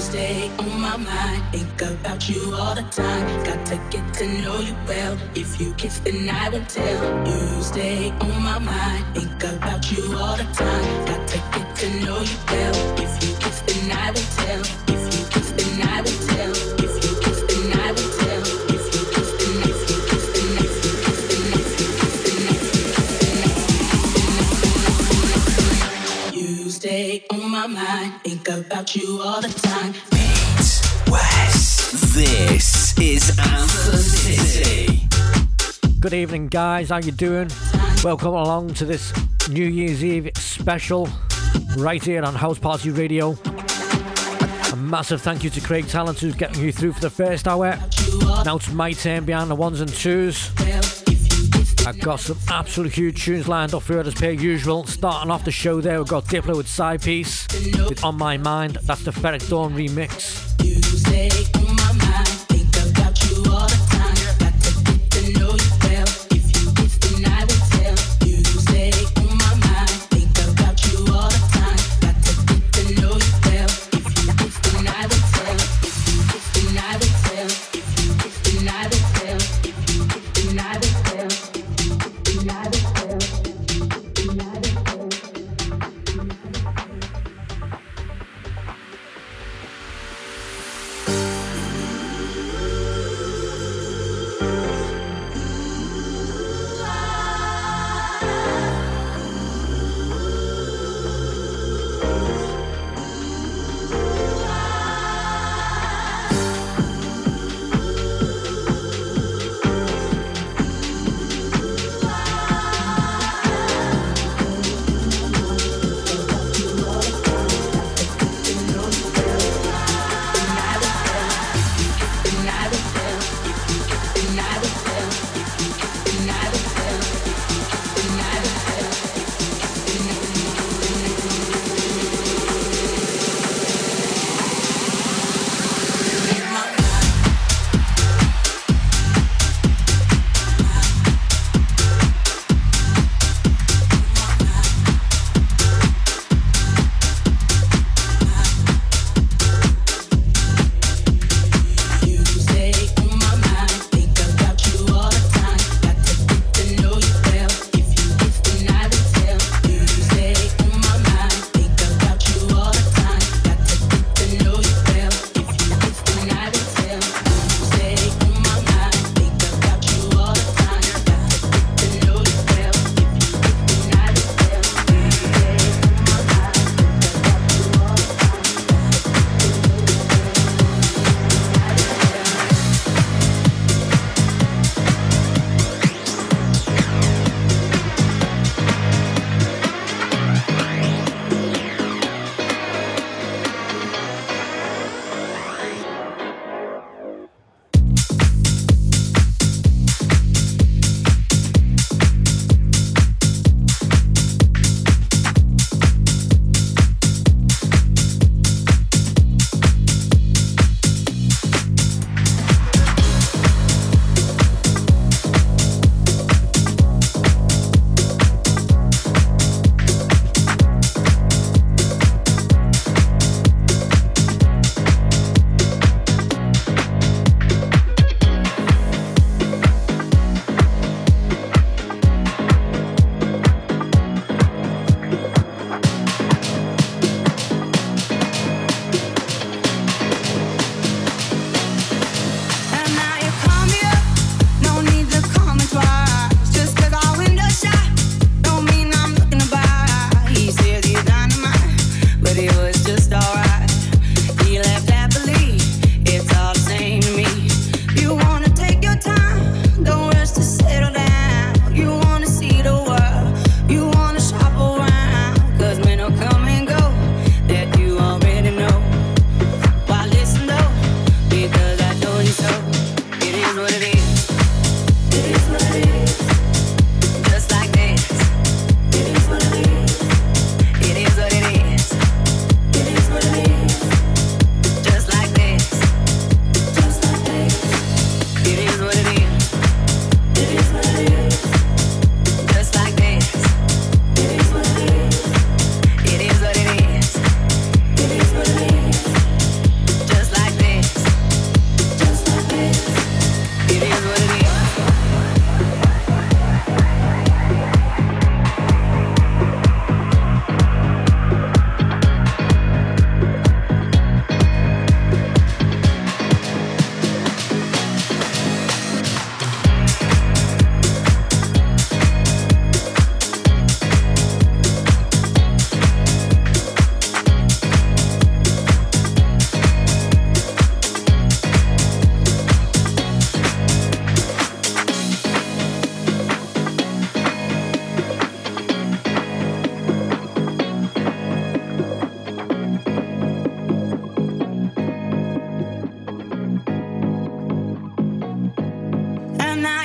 stay on my mind. Think about you all the time. Got to get to know you well. If you kiss, then I will tell. You stay on my mind. Think about you all the time. Got to get to know you well. If you kiss, then I will tell. Stay on my mind. Think about you all the time. West. This is Anthem City. Good evening, guys. How you doing? Welcome along to this New Year's Eve special right here on House Party Radio. A massive thank you to Craig Talent who's getting you through for the first hour. Now it's my turn behind the ones and twos. I've got some absolute huge tunes lined up for it as per usual. Starting off the show there, we've got Diplo with Sidepiece with On My Mind. That's the Ferric Dawn remix.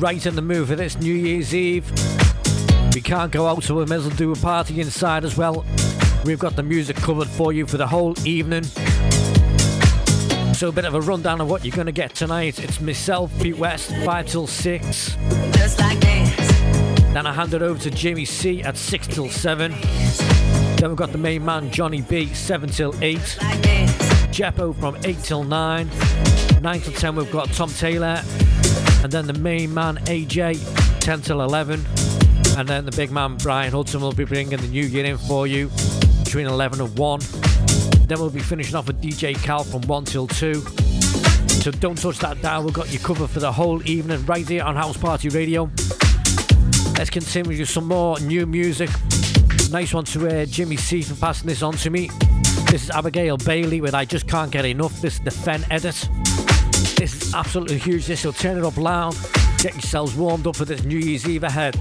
Right in the mood for this New Year's Eve. We can't go out, so we may as well do a party inside as well. We've got the music covered for you for the whole evening. So, a bit of a rundown of what you're going to get tonight. It's myself, Pete West, 5 till 6. Just like. Then I hand it over to Jimmy C at 6 till 7. Then we've got the main man, Johnny B, 7 till 8. Like. Jeppo from 8 till 9. 9 till 10, we've got Tom Taylor. And then the main man, AJ, 10 till 11. And then the big man, Brian Hudson, will be bringing the new year in for you between 11 and 1. Then we'll be finishing off with DJ Cal from 1 till 2. So don't touch that dial, we've got you covered for the whole evening right here on House Party Radio. Let's continue with some more new music. Nice one to uh, Jimmy C for passing this on to me. This is Abigail Bailey with I Just Can't Get Enough. This is the Fen edit. This is absolutely huge, this, will turn it up loud. Get yourselves warmed up for this New Year's Eve ahead.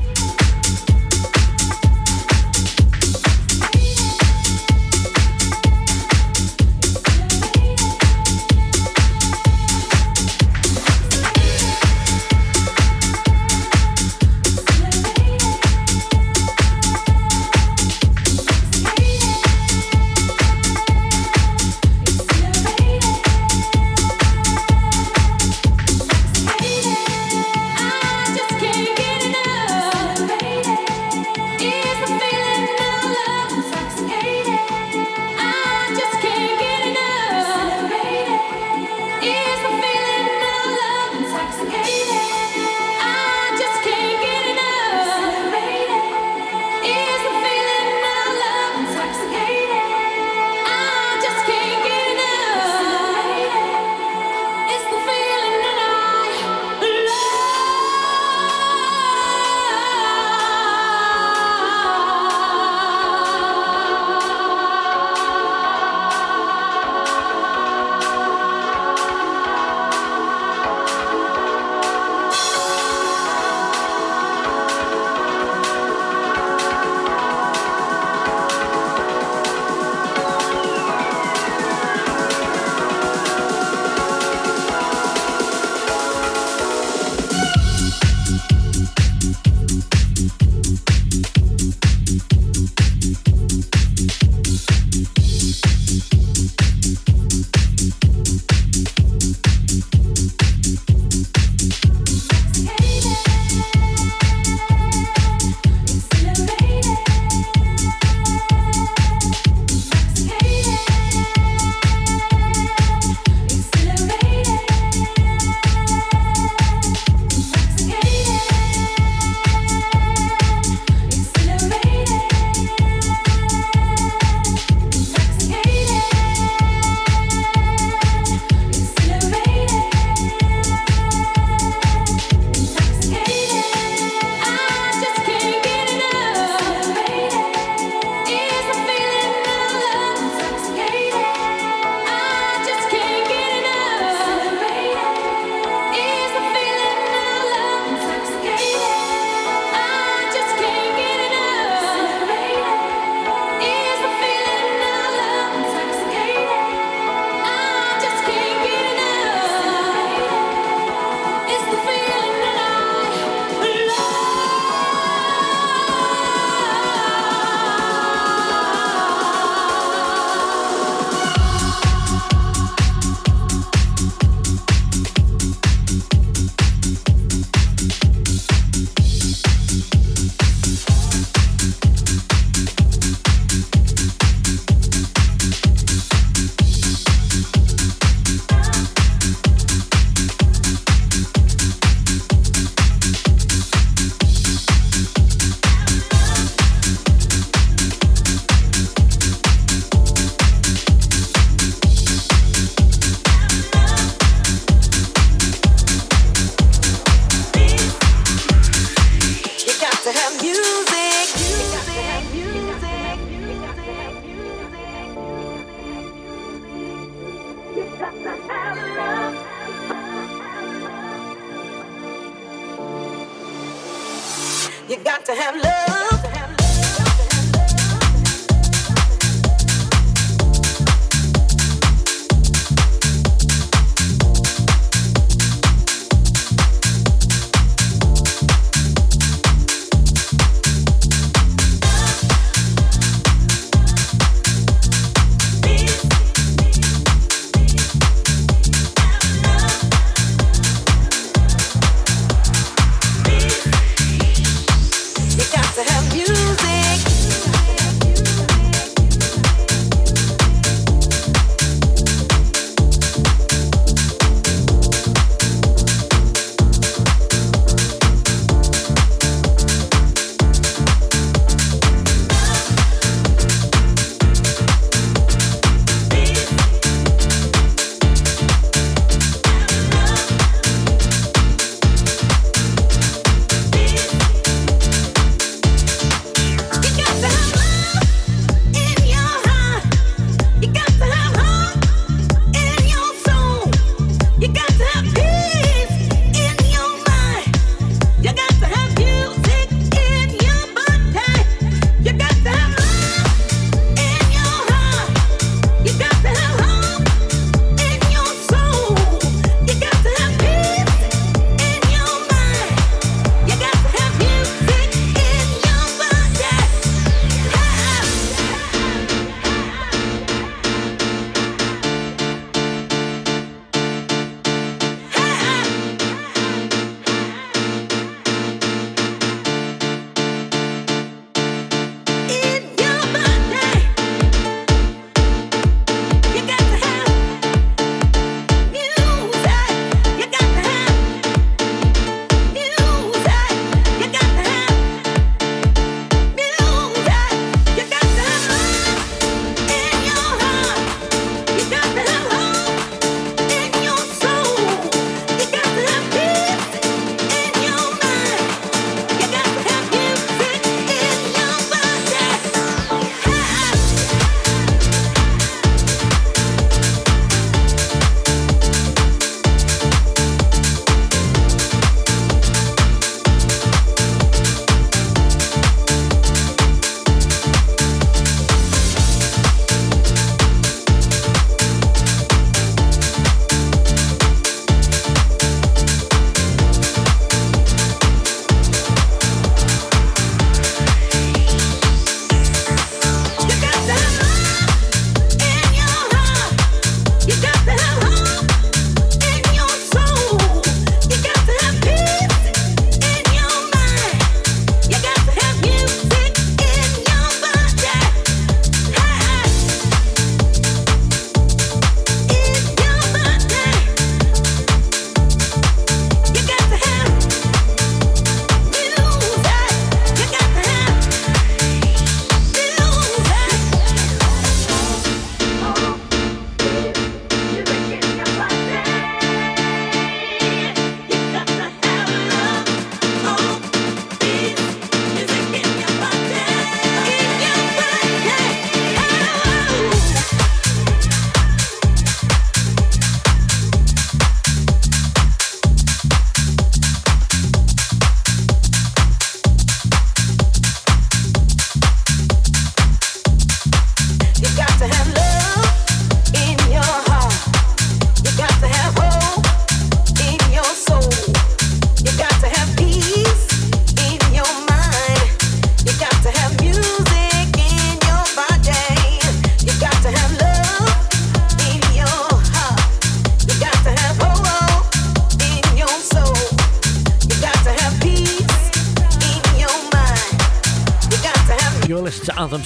You got to have love.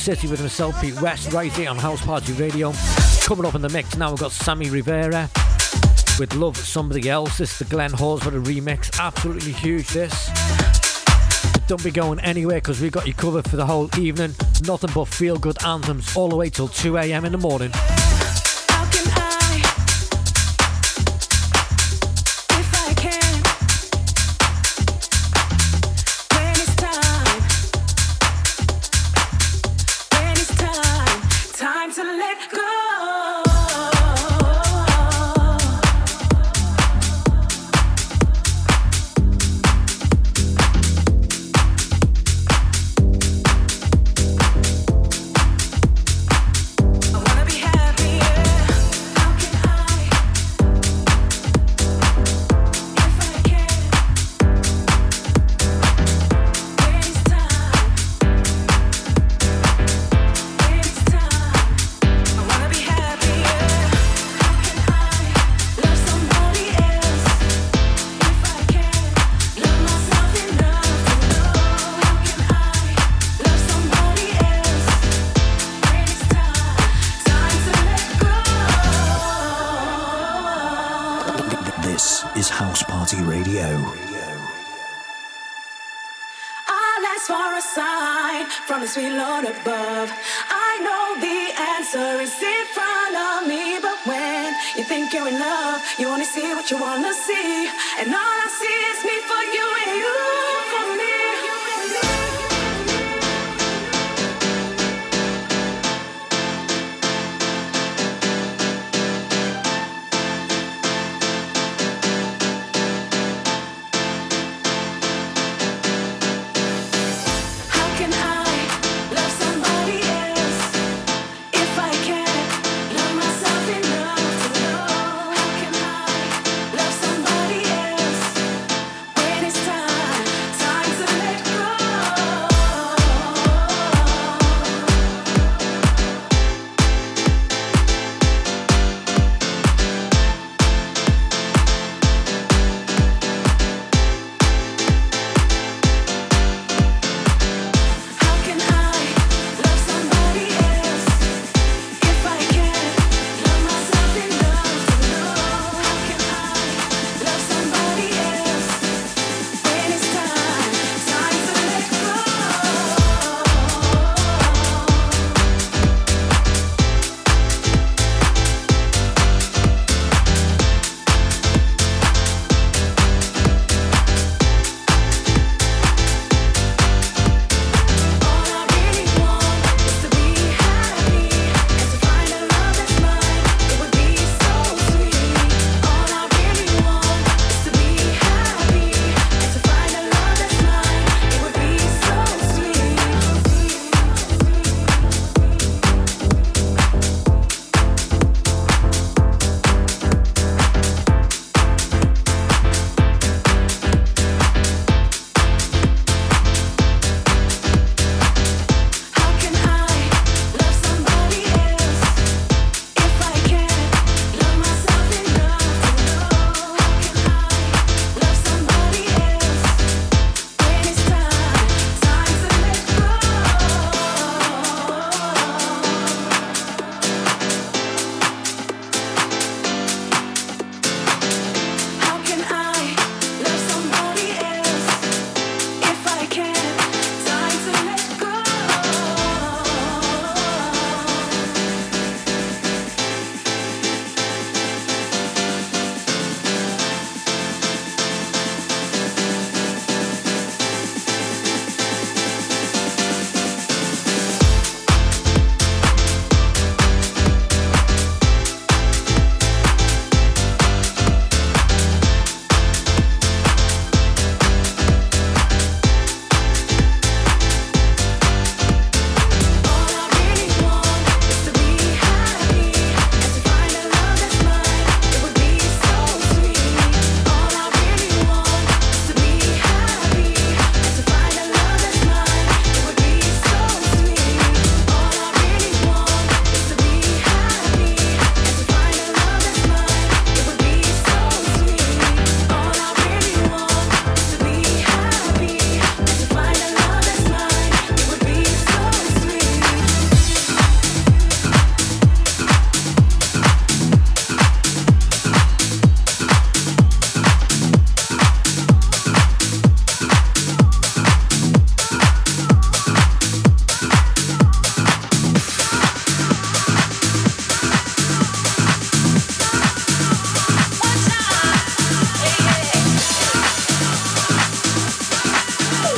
City with myself, Pete West, right here on House Party Radio. Coming up in the mix now, we've got Sammy Rivera with Love Somebody Else. This is the Glenn Horsburgh remix. Absolutely huge, this. But don't be going anywhere because we've got you covered for the whole evening. Nothing but feel good anthems all the way till 2 a.m. in the morning. think you're in love. You only see what you wanna see, and all I see is me for you and you.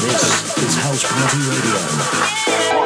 This is House Party Radio.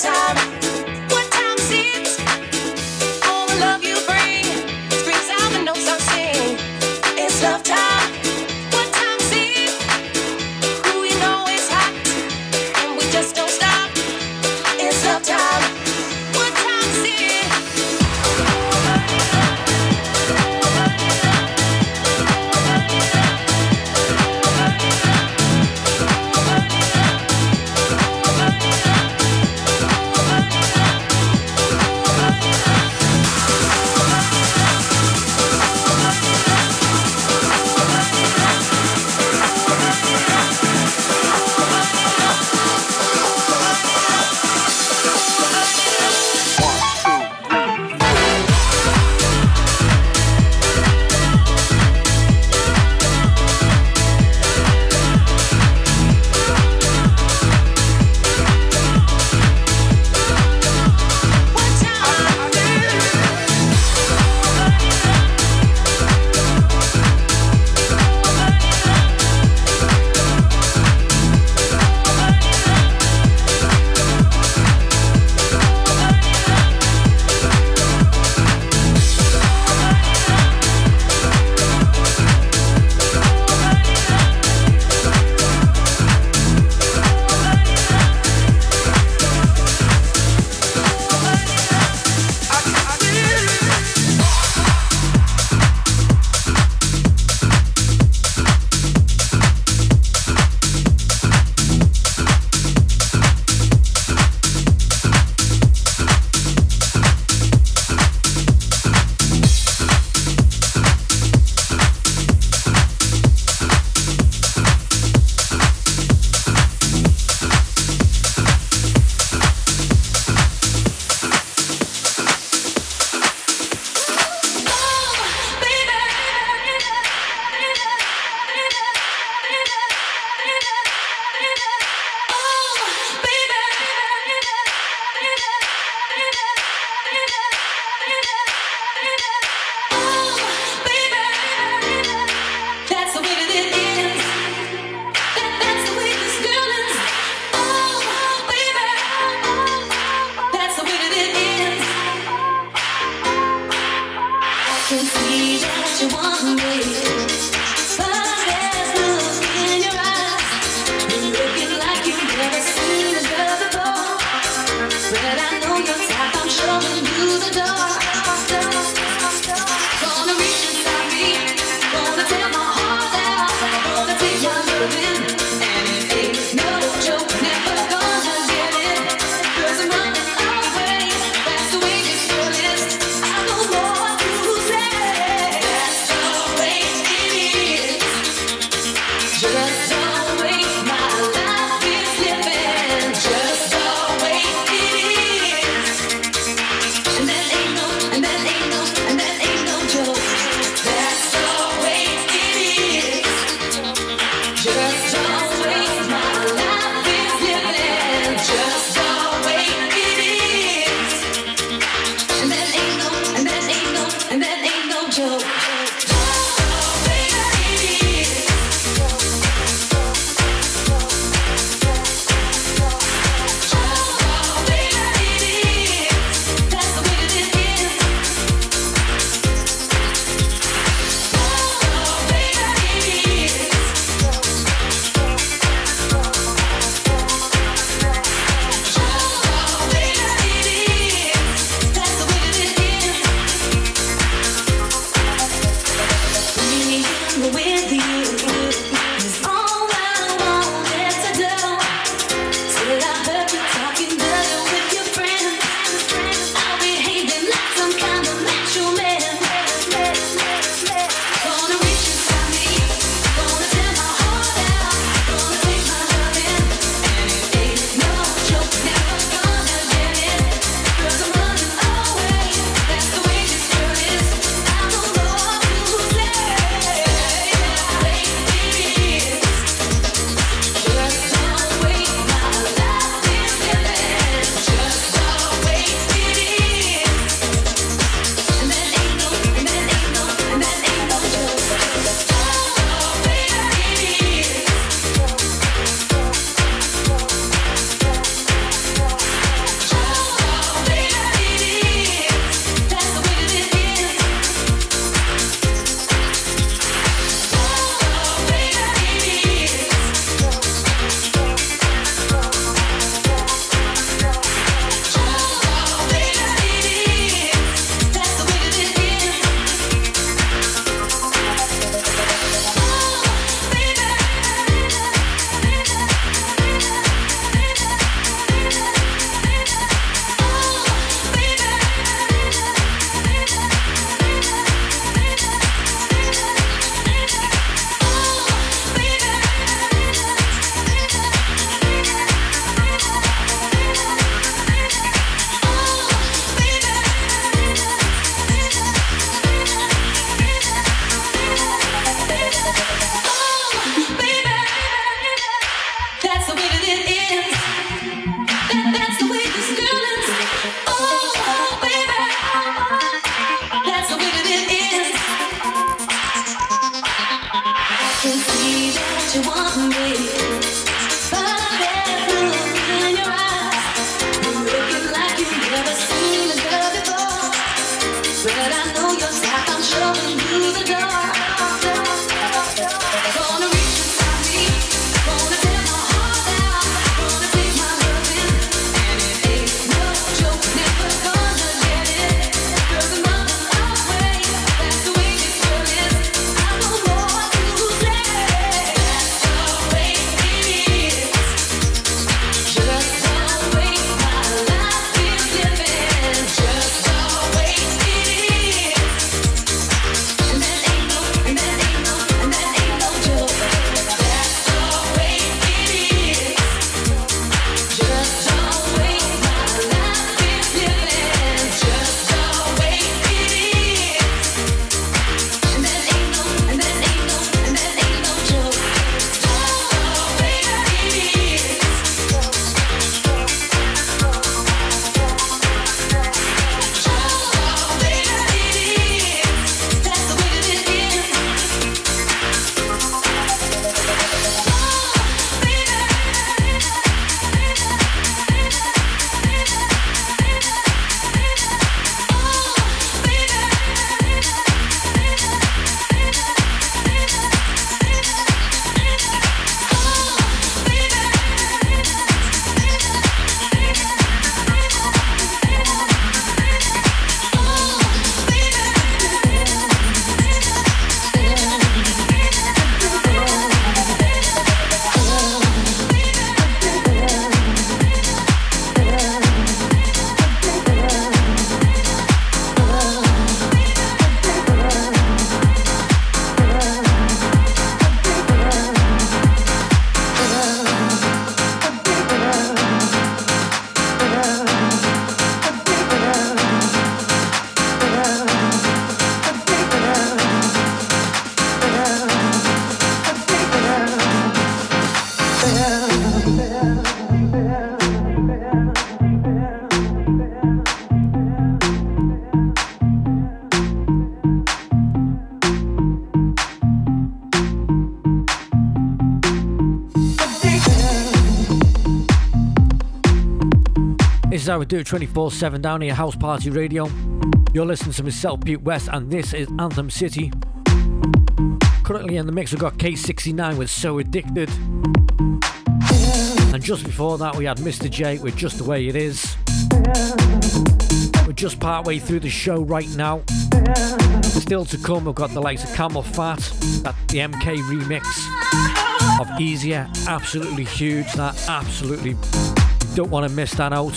time. We do it 24 7 down here, House Party Radio. You're listening to myself, Pete West, and this is Anthem City. Currently in the mix, we've got K69 with So Addicted. And just before that, we had Mr. J with Just the Way It Is. We're just part way through the show right now. Still to come, we've got the likes of CamelPhat, that the MK remix of Easier, absolutely huge. That absolutely don't want to miss that out.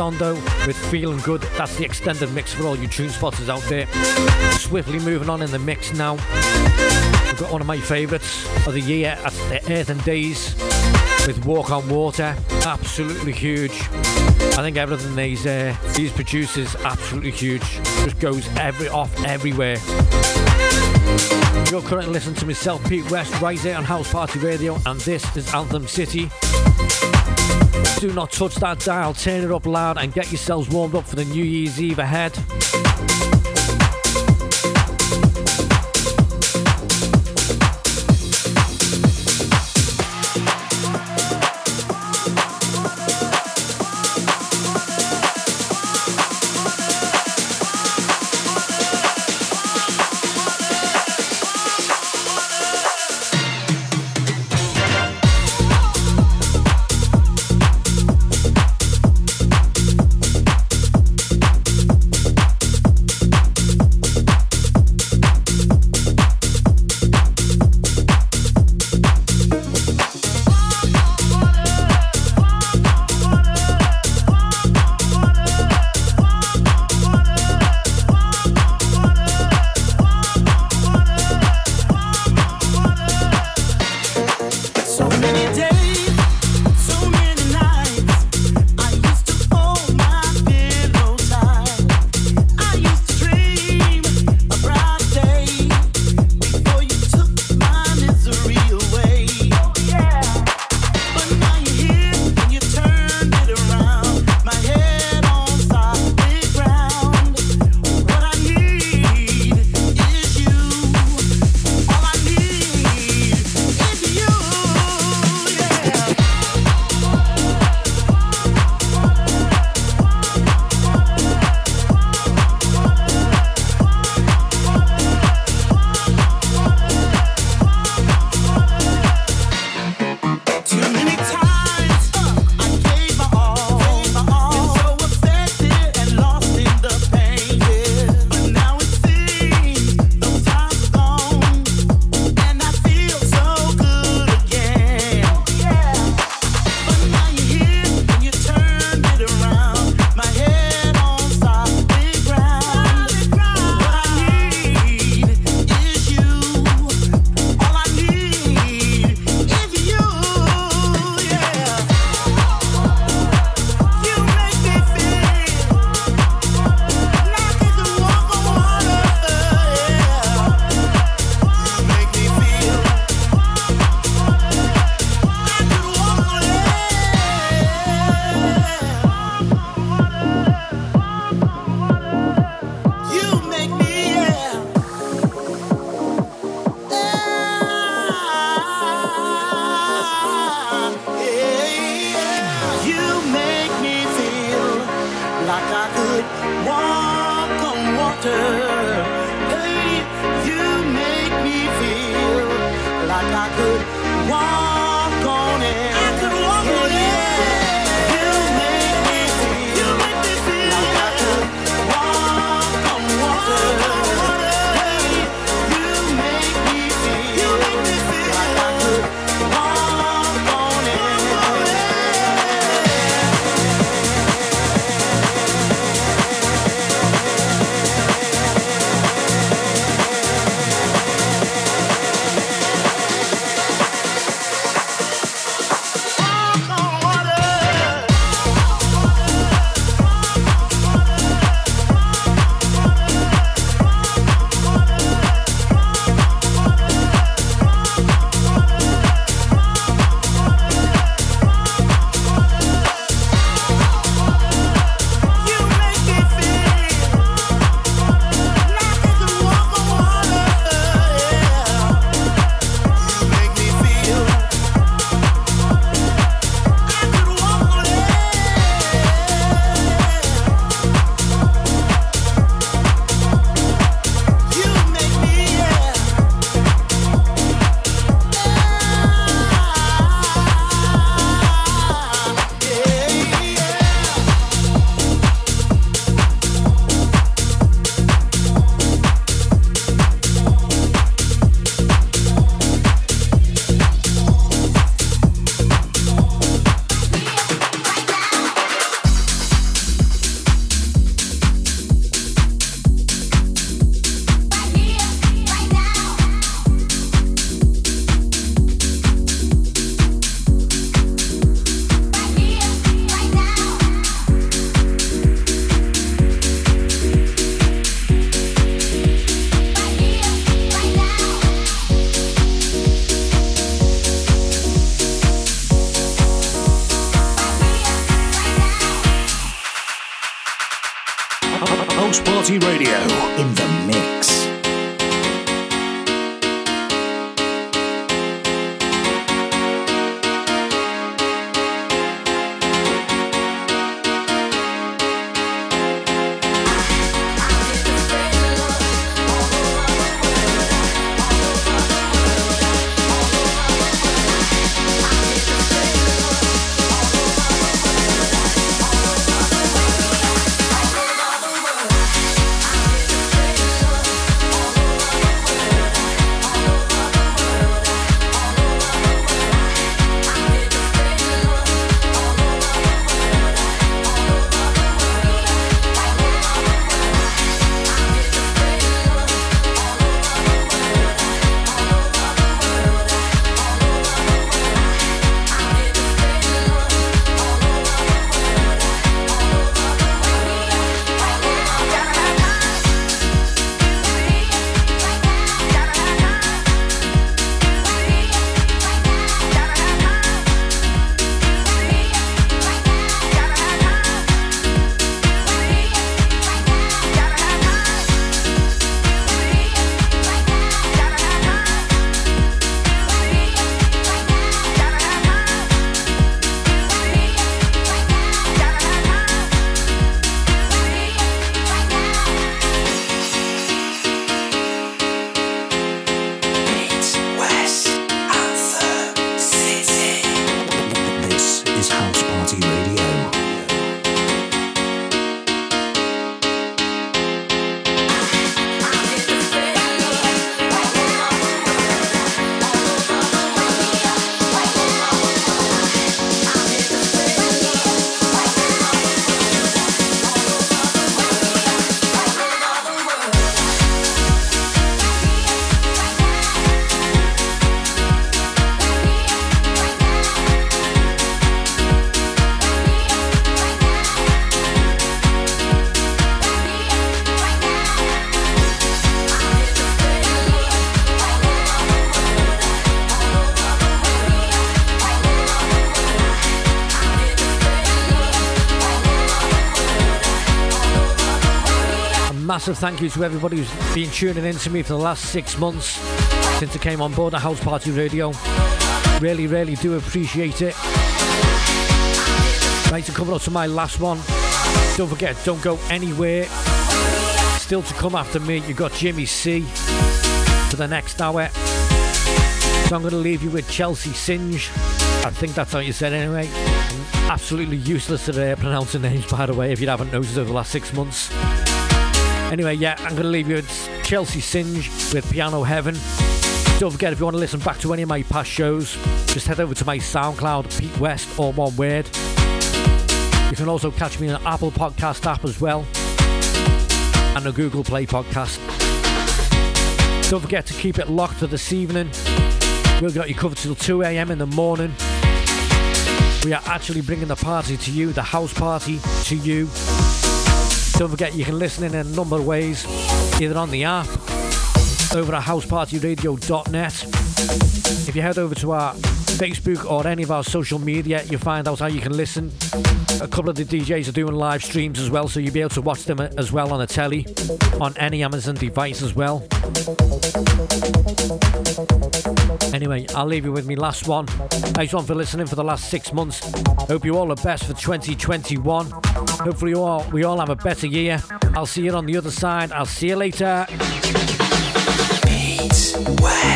With Feeling Good. That's the extended mix for all you tune spotters out there. Swiftly moving on in the mix now. We've got one of my favourites of the year. That's the Earth and Days with Walk on Water. Absolutely huge. I think everything these uh, these producers absolutely huge. Just goes every off everywhere. You're currently listening to myself, Pete West, right here on House Party Radio, and this is Anthem City. Do not touch that dial, turn it up loud, and get yourselves warmed up for the New Year's Eve ahead. Massive thank you to everybody who's been tuning in to me for the last six months since I came on board at House Party Radio. Really, really do appreciate it. Right, to come up to my last one. Don't forget, don't go anywhere. Still to come after me, you've got Jimmy C for the next hour. So I'm going to leave you with Chelsea Singe. I think that's how you said anyway. Absolutely useless at uh, pronouncing names, by the way, if you haven't noticed over the last six months. Anyway, yeah, I'm going to leave you with Chelsea Singe with Piano Heaven. Don't forget, if you want to listen back to any of my past shows, just head over to my SoundCloud, Pete West, all one word. You can also catch me on the Apple Podcast app as well, and the Google Play Podcast. Don't forget to keep it locked for this evening. We've got you covered till 2 a.m. in the morning. We are actually bringing the party to you, the house party to you. Don't forget you can listen in a number of ways, either on the app, over at housepartyradio.net. If you head over to our Facebook or any of our social media, you'll find out how you can listen. A couple of the DJs are doing live streams as well, so you'll be able to watch them as well on a telly, on any Amazon device as well. Anyway, I'll leave you with me last one. Thanks one for listening for the last six months. Hope you all the best for 2021. Hopefully, all we all have a better year. I'll see you on the other side. I'll see you later.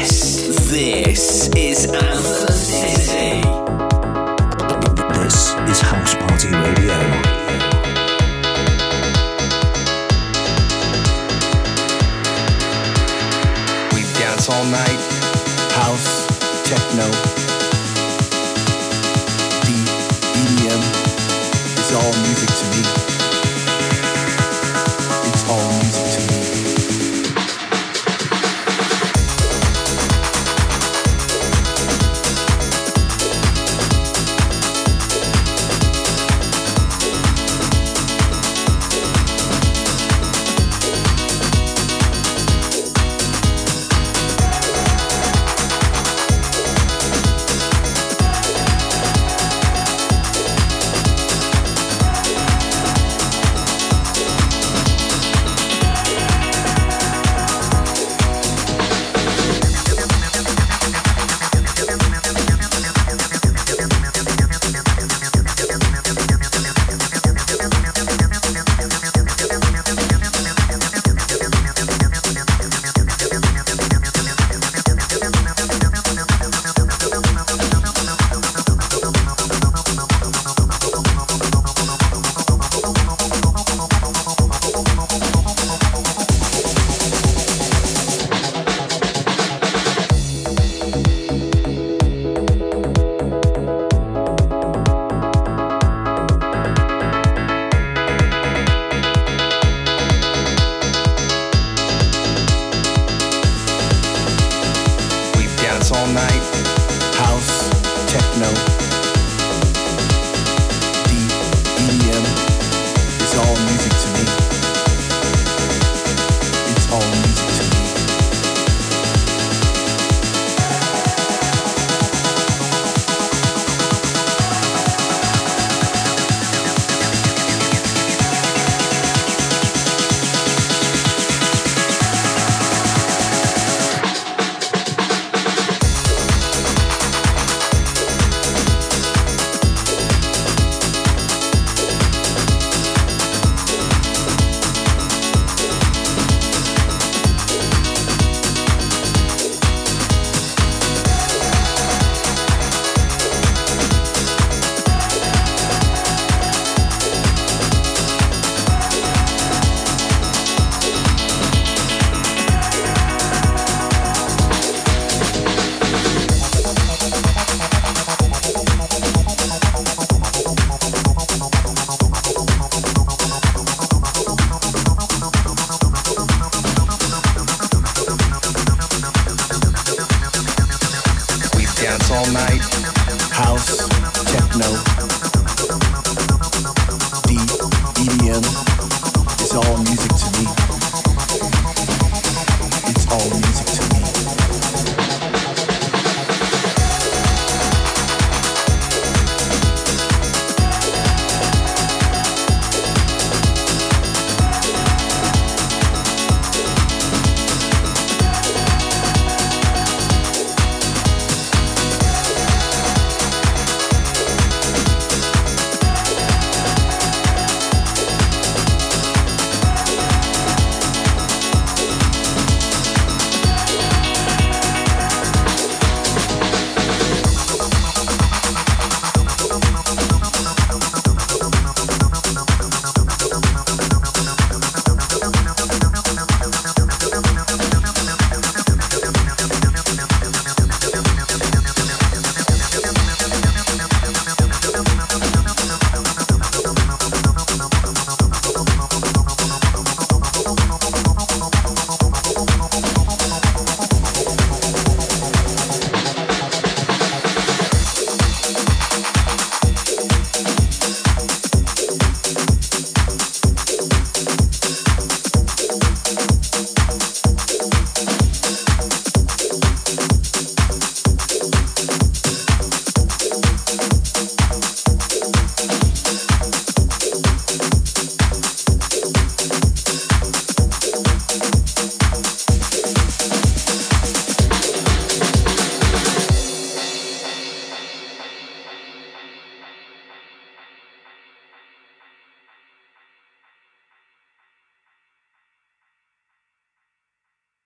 Yes, this is Anthem City. This is House Party Radio. We dance all night. House, techno, the EDM. is all music to me. dance all night, house, techno, deep, EDM. It's all music to me.